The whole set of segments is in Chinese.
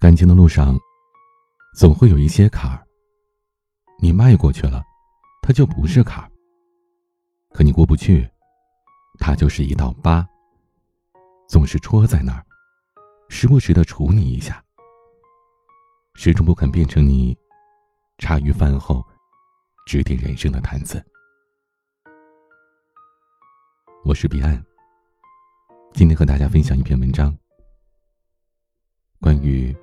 感情的路上，总会有一些坎儿。你迈过去了，它就不是坎儿；可你过不去，它就是一道疤，总是戳在那儿，时不时的杵你一下，始终不肯变成你茶余饭后指点人生的谈资。我是彼岸，今天和大家分享一篇文章，关于。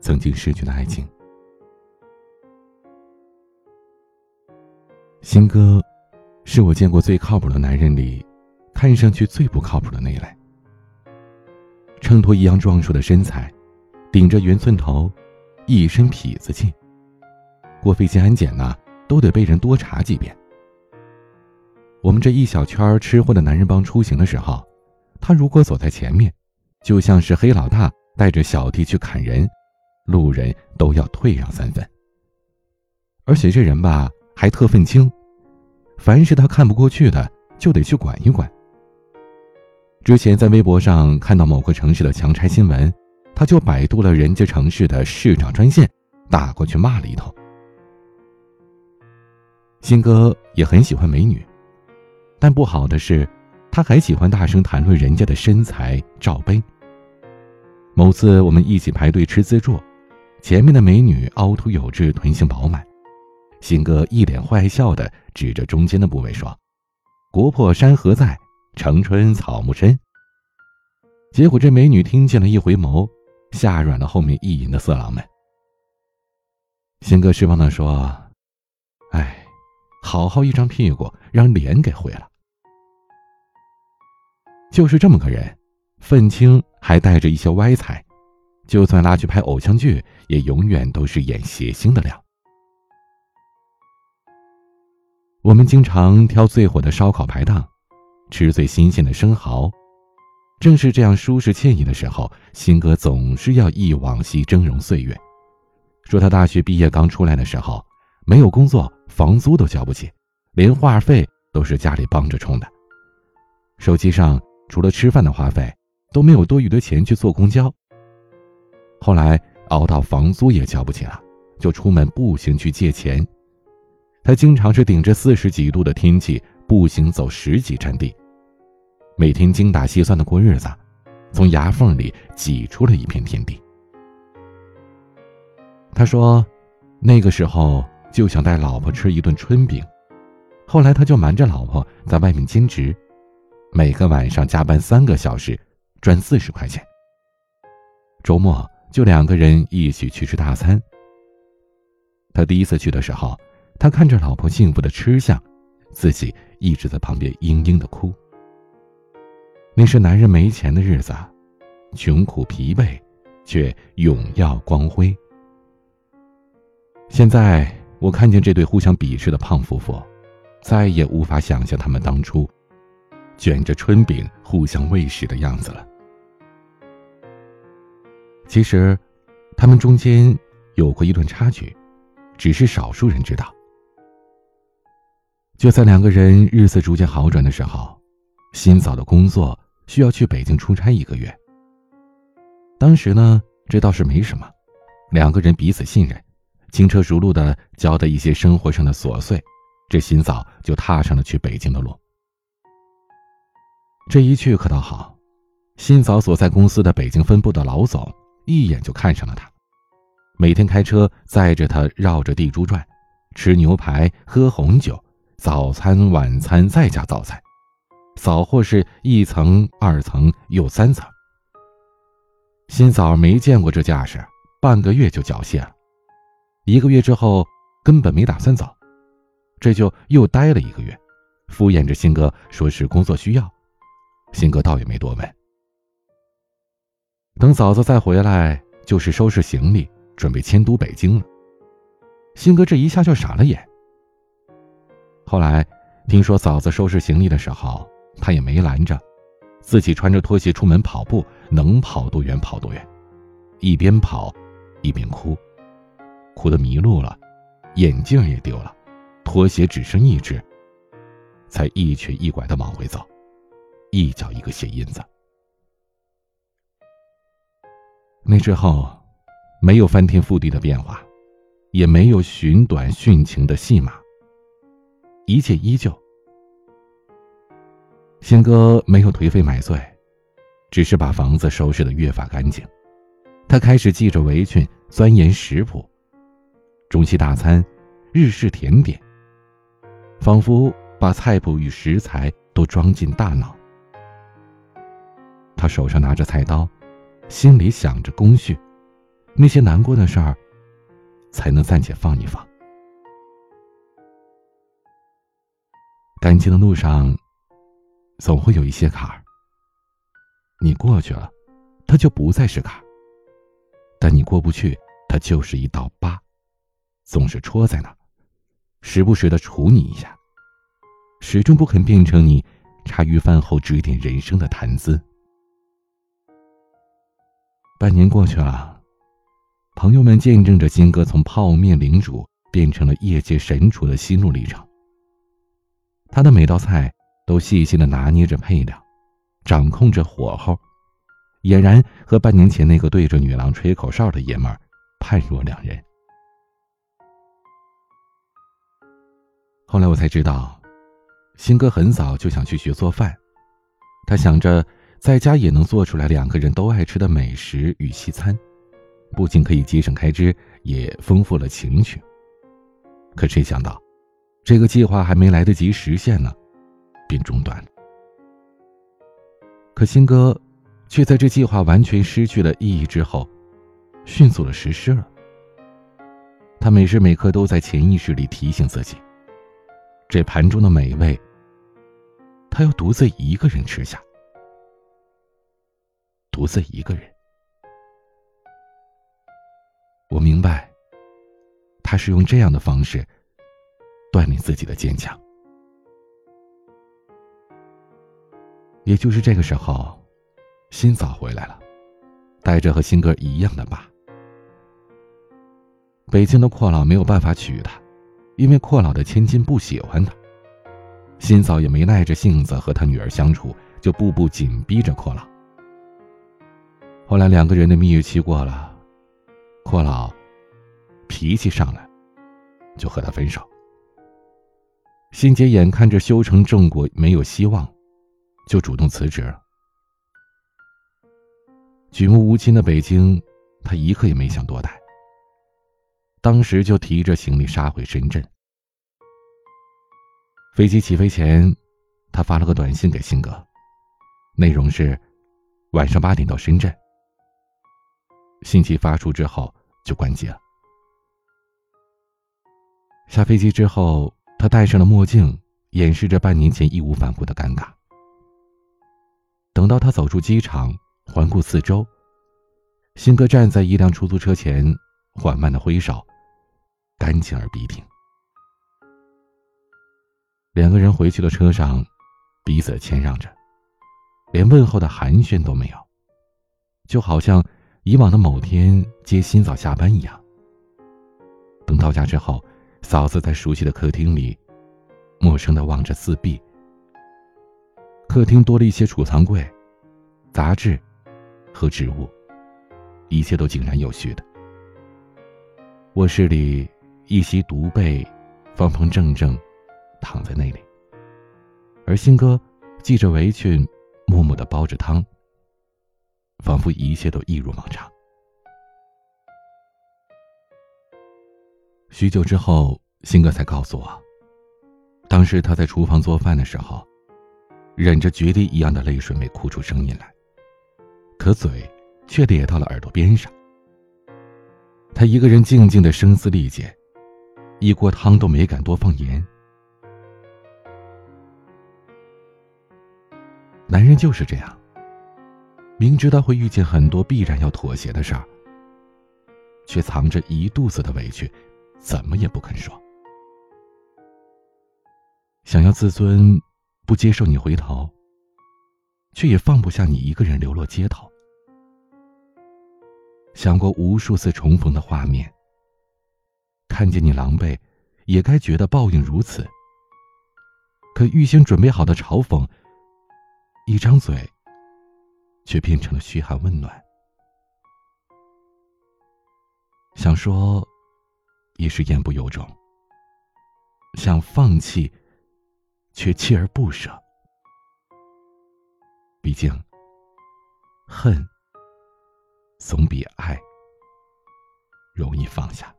曾经失去的爱情，新哥是我见过最靠谱的男人里，看上去最不靠谱的那一类。衬托一样壮硕的身材，顶着圆寸头，一身痞子气。过飞机安检呢，都得被人多查几遍。我们这一小圈吃货的男人帮出行的时候，他如果走在前面，就像是黑老大带着小弟去砍人。路人都要退让三分，而且这人吧还特愤青，凡是他看不过去的就得去管一管。之前在微博上看到某个城市的强拆新闻，他就百度了人家城市的市长专线，打过去骂了一通。新哥也很喜欢美女，但不好的是，他还喜欢大声谈论人家的身材罩杯。某次我们一起排队吃自助。前面的美女凹凸有致，臀型饱满，新哥一脸坏笑的指着中间的部位说：“国破山河在，城春草木深。”结果这美女听见了一回眸，吓软了后面意淫的色狼们。新哥失望的说：“哎，好好一张屁股，让脸给毁了。”就是这么个人，愤青还带着一些歪财。就算拉去拍偶像剧，也永远都是演谐星的料。我们经常挑最火的烧烤排档，吃最新鲜的生蚝。正是这样舒适惬意的时候，新哥总是要忆往昔峥嵘岁月，说他大学毕业刚出来的时候，没有工作，房租都交不起，连话费都是家里帮着充的。手机上除了吃饭的花费，都没有多余的钱去坐公交。后来熬到房租也交不起了，就出门步行去借钱。他经常是顶着四十几度的天气步行走十几站地，每天精打细算的过日子，从牙缝里挤出了一片天地。他说，那个时候就想带老婆吃一顿春饼，后来他就瞒着老婆在外面兼职，每个晚上加班三个小时，赚四十块钱。周末。就两个人一起去吃大餐。他第一次去的时候，他看着老婆幸福的吃相，自己一直在旁边嘤嘤的哭。那是男人没钱的日子，穷苦疲惫，却永耀光辉。现在我看见这对互相鄙视的胖夫妇，再也无法想象他们当初卷着春饼互相喂食的样子了。其实，他们中间有过一段插曲，只是少数人知道。就在两个人日子逐渐好转的时候，新嫂的工作需要去北京出差一个月。当时呢，这倒是没什么，两个人彼此信任，轻车熟路的交代一些生活上的琐碎，这新嫂就踏上了去北京的路。这一去可倒好，新嫂所在公司的北京分部的老总。一眼就看上了他，每天开车载着他绕着地珠转，吃牛排喝红酒，早餐晚餐再加早餐，扫货是一层二层又三层。新嫂没见过这架势，半个月就缴械了，一个月之后根本没打算走，这就又待了一个月，敷衍着新哥说是工作需要，新哥倒也没多问。等嫂子再回来，就是收拾行李，准备迁都北京了。新哥这一下就傻了眼。后来听说嫂子收拾行李的时候，他也没拦着，自己穿着拖鞋出门跑步，能跑多远跑多远，一边跑一边哭，哭得迷路了，眼镜也丢了，拖鞋只剩一只，才一瘸一拐的往回走，一脚一个鞋印子。那之后，没有翻天覆地的变化，也没有寻短殉情的戏码，一切依旧。新哥没有颓废买醉，只是把房子收拾的越发干净。他开始系着围裙，钻研食谱，中西大餐，日式甜点，仿佛把菜谱与食材都装进大脑。他手上拿着菜刀，心里想着工序，那些难过的事儿，才能暂且放一放。感情的路上。总会有一些坎儿，你过去了，它就不再是坎儿；但你过不去，它就是一道疤，总是戳在那，时不时的杵你一下，始终不肯变成你茶余饭后指点人生的谈资。半年过去了，朋友们见证着金哥从泡面领主变成了业界神厨的心路历程。他的每道菜。都细心的拿捏着配料，掌控着火候，俨然和半年前那个对着女郎吹口哨的爷们儿判若两人。后来我才知道，新哥很早就想去学做饭，他想着在家也能做出来两个人都爱吃的美食与西餐，不仅可以节省开支，也丰富了情趣。可谁想到，这个计划还没来得及实现呢。便中断了。可新哥，却在这计划完全失去了意义之后，迅速的实施了。他每时每刻都在潜意识里提醒自己：这盘中的美味，他要独自一个人吃下，独自一个人。我明白，他是用这样的方式锻炼自己的坚强。也就是这个时候，新嫂回来了，带着和新哥一样的疤。北京的阔老没有办法娶她，因为阔老的千金不喜欢她。新嫂也没耐着性子和他女儿相处，就步步紧逼着阔老。后来两个人的蜜月期过了，阔老脾气上来，就和他分手。新姐眼看着修成正果没有希望。就主动辞职。举目无亲的北京，他一刻也没想多待。当时就提着行李杀回深圳。飞机起飞前，他发了个短信给辛哥，内容是：晚上八点到深圳。信息发出之后就关机了。下飞机之后，他戴上了墨镜，掩饰着半年前义无反顾的尴尬。等到他走出机场，环顾四周，辛哥站在一辆出租车前，缓慢的挥手，干净而笔挺。两个人回去的车上，彼此谦让着，连问候的寒暄都没有，就好像以往的某天接新嫂下班一样。等到家之后，嫂子在熟悉的客厅里，陌生的望着四壁。客厅多了一些储藏柜、杂志和植物，一切都井然有序的。卧室里一袭独被，方方正正躺在那里，而新哥系着围裙，默默的煲着汤，仿佛一切都一如往常。许久之后，新哥才告诉我，当时他在厨房做饭的时候。忍着决堤一样的泪水没哭出声音来，可嘴却咧到了耳朵边上。他一个人静静的声嘶力竭，一锅汤都没敢多放盐。男人就是这样，明知道会遇见很多必然要妥协的事儿，却藏着一肚子的委屈，怎么也不肯说。想要自尊。不接受你回头，却也放不下你一个人流落街头。想过无数次重逢的画面，看见你狼狈，也该觉得报应如此。可预先准备好的嘲讽，一张嘴，却变成了嘘寒问暖。想说，也是言不由衷；想放弃，却锲而不舍。毕竟，恨总比爱容易放下。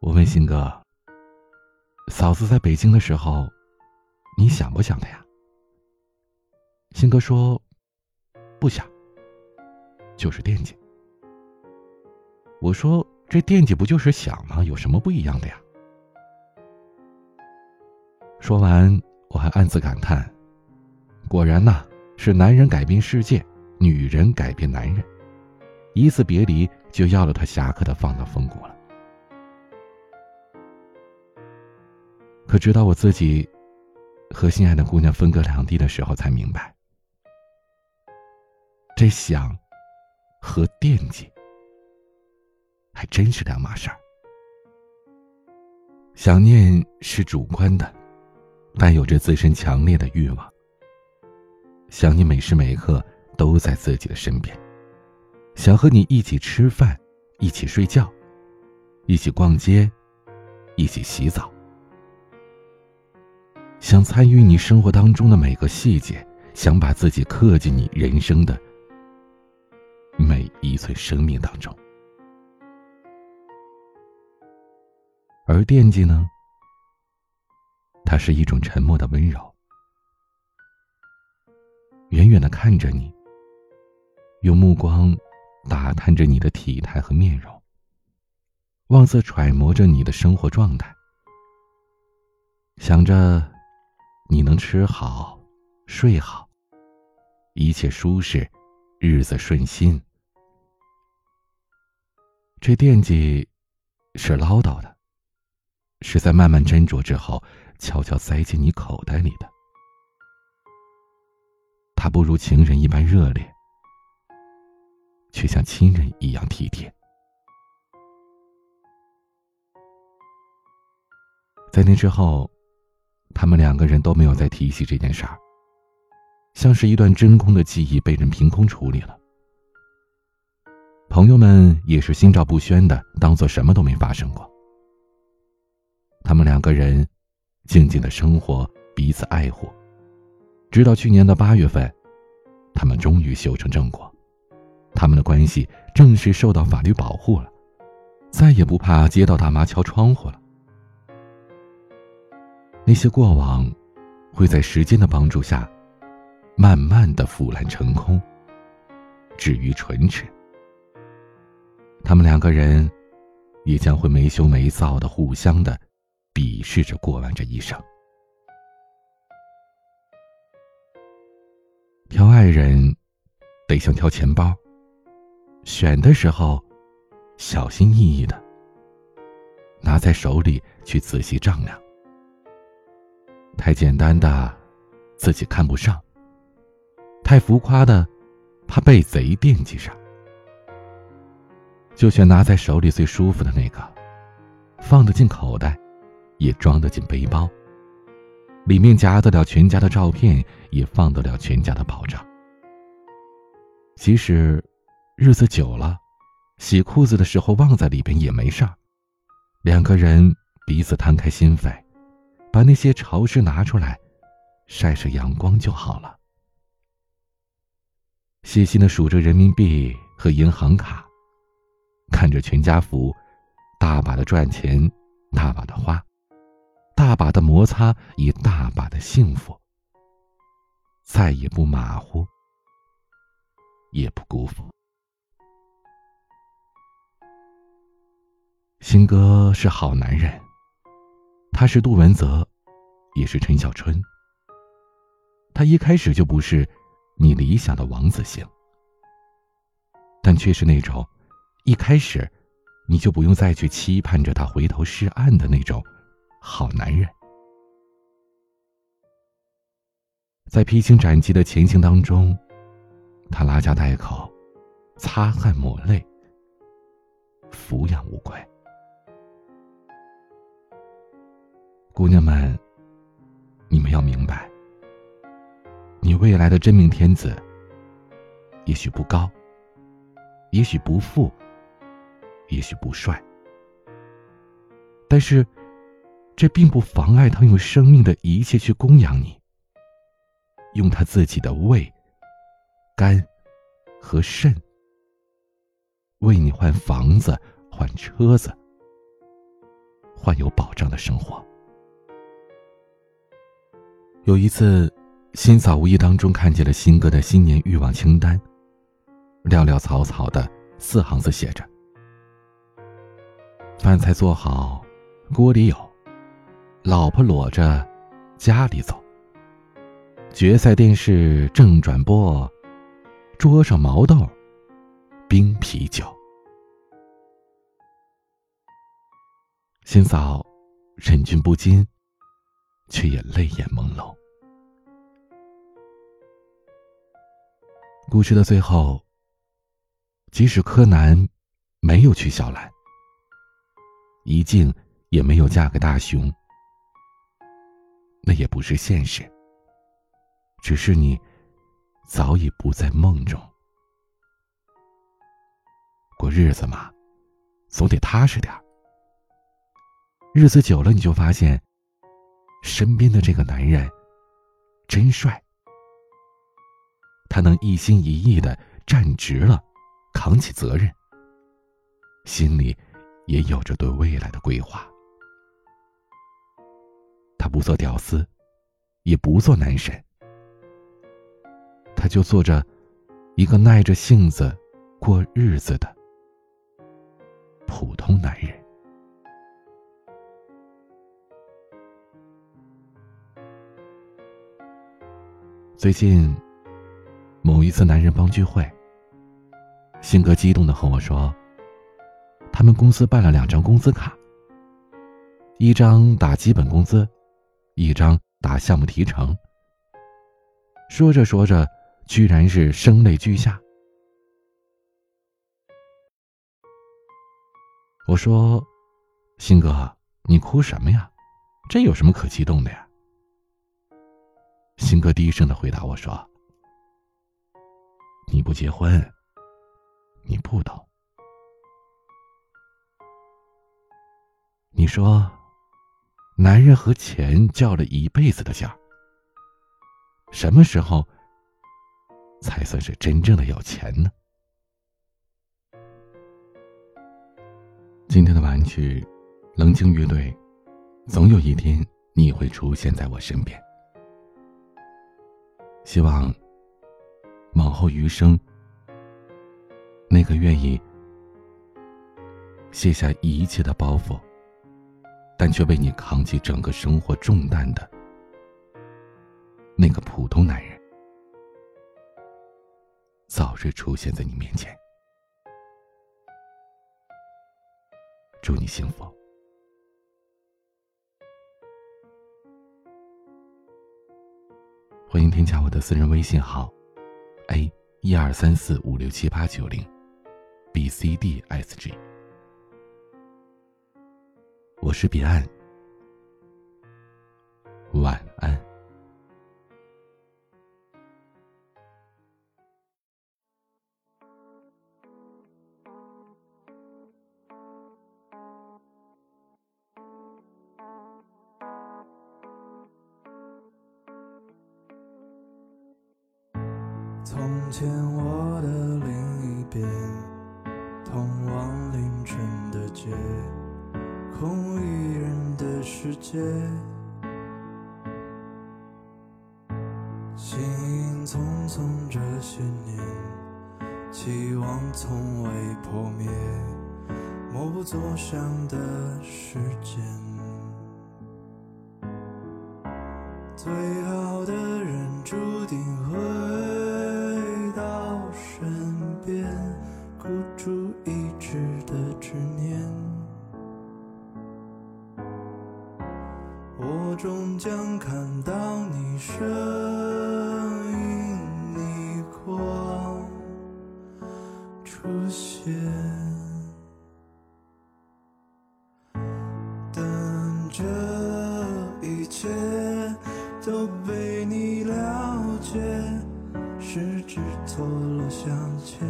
我问新哥：“嫂子在北京的时候，你想不想她呀？”鑫哥说：“不想，就是惦记。”我说：“这惦记不就是想吗？有什么不一样的呀？”说完。我还暗自感叹：果然呐，是男人改变世界，女人改变男人。一次别离，就要了他侠客的放荡风骨了。可直到我自己和心爱的姑娘分隔两地的时候，才明白，这想和惦记还真是两码事儿。想念是主观的。但有着自身强烈的欲望，想你每时每刻都在自己的身边，想和你一起吃饭，一起睡觉，一起逛街，一起洗澡，想参与你生活当中的每个细节，想把自己刻进你人生的每一寸生命当中，而惦记呢？它是一种沉默的温柔，远远的看着你，用目光打探着你的体态和面容，望色揣摩着你的生活状态，想着你能吃好、睡好，一切舒适，日子顺心。这惦记是唠叨的，是在慢慢斟酌之后。悄悄塞进你口袋里的，他不如情人一般热烈，却像亲人一样体贴。在那之后，他们两个人都没有再提起这件事儿，像是一段真空的记忆被人凭空处理了。朋友们也是心照不宣的，当做什么都没发生过。他们两个人。静静的生活，彼此爱护，直到去年的八月份，他们终于修成正果，他们的关系正式受到法律保护了，再也不怕街道大妈敲窗户了。那些过往，会在时间的帮助下，慢慢的腐烂成空，止于唇齿。他们两个人，也将会没羞没臊的互相的。鄙视着过完这一生，挑爱人得像挑钱包，选的时候小心翼翼的，拿在手里去仔细丈量。太简单的自己看不上，太浮夸的怕被贼惦记上，就选拿在手里最舒服的那个，放得进口袋。也装得进背包，里面夹得了全家的照片，也放得了全家的保障。即使日子久了，洗裤子的时候忘在里边也没事儿。两个人彼此摊开心扉，把那些潮湿拿出来，晒晒阳光就好了。细心的数着人民币和银行卡，看着全家福，大把的赚钱，大把的花。大把的摩擦，以大把的幸福，再也不马虎，也不辜负。新哥是好男人，他是杜文泽，也是陈小春。他一开始就不是你理想的王子型，但却是那种一开始你就不用再去期盼着他回头是岸的那种。好男人，在披荆斩棘的前行当中，他拉家带口，擦汗抹泪，抚养无愧。姑娘们，你们要明白，你未来的真命天子，也许不高，也许不富，也许不帅，但是，这并不妨碍他用生命的一切去供养你，用他自己的胃、肝和肾为你换房子、换车子、换有保障的生活。有一次，新嫂无意当中看见了新哥的新年欲望清单，潦潦草草的四行字写着：“饭菜做好，锅里有；老婆裸着，家里走。决赛电视正转播，桌上毛豆，冰啤酒。”新嫂忍俊不禁。却也泪眼朦胧。故事的最后，即使柯南没有娶小兰，一静也没有嫁给大雄，那也不是现实，只是你早已不在梦中。过日子嘛，总得踏实点日子久了，你就发现。身边的这个男人，真帅。他能一心一意的站直了，扛起责任，心里也有着对未来的规划。他不做屌丝，也不做男神，他就做着一个耐着性子过日子的普通男人。最近，某一次男人帮聚会，新哥激动的和我说：“他们公司办了两张工资卡，一张打基本工资，一张打项目提成。”说着说着，居然是声泪俱下。我说：“新哥，你哭什么呀？这有什么可激动的呀？”新哥低声的回答我说：“你不结婚，你不懂。你说，男人和钱较了一辈子的劲儿，什么时候才算是真正的有钱呢？”今天的玩具，冷清乐队，总有一天你会出现在我身边。希望往后余生，那个愿意卸下一切的包袱，但却为你扛起整个生活重担的那个普通男人，早日出现在你面前。祝你幸福。欢迎添加我的私人微信号：a 一二三四五六七八九零，b c d s g。我是彼岸，晚安。光从未破灭，默不作响的时间。最好的人注定回到身边，孤注一掷的执念。我终将看到你身。十指错落相牵，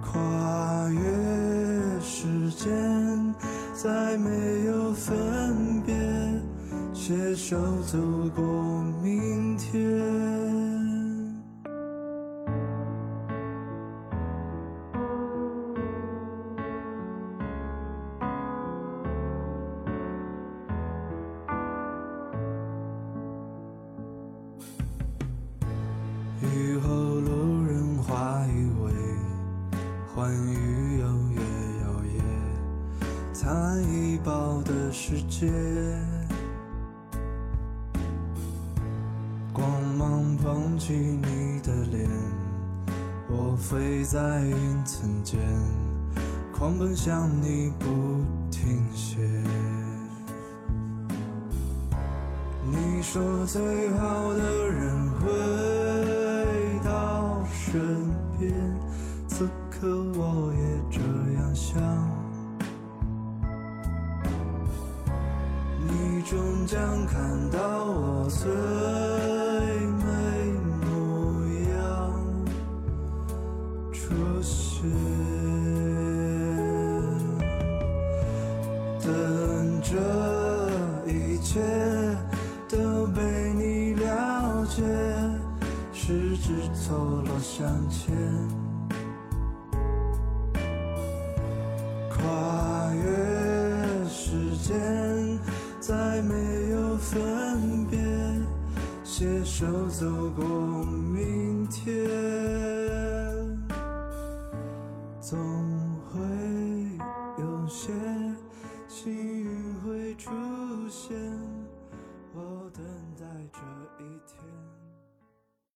跨越时间，再没有分别，携手走过明。抱的世界。光芒捧起你的脸，我飞在云层间，狂奔向你不停歇。你说最好的人回到身边，此刻我也将看到我最美模样出现，等这一切。都被你了解，十指错落相牵，分别，携手走过明天，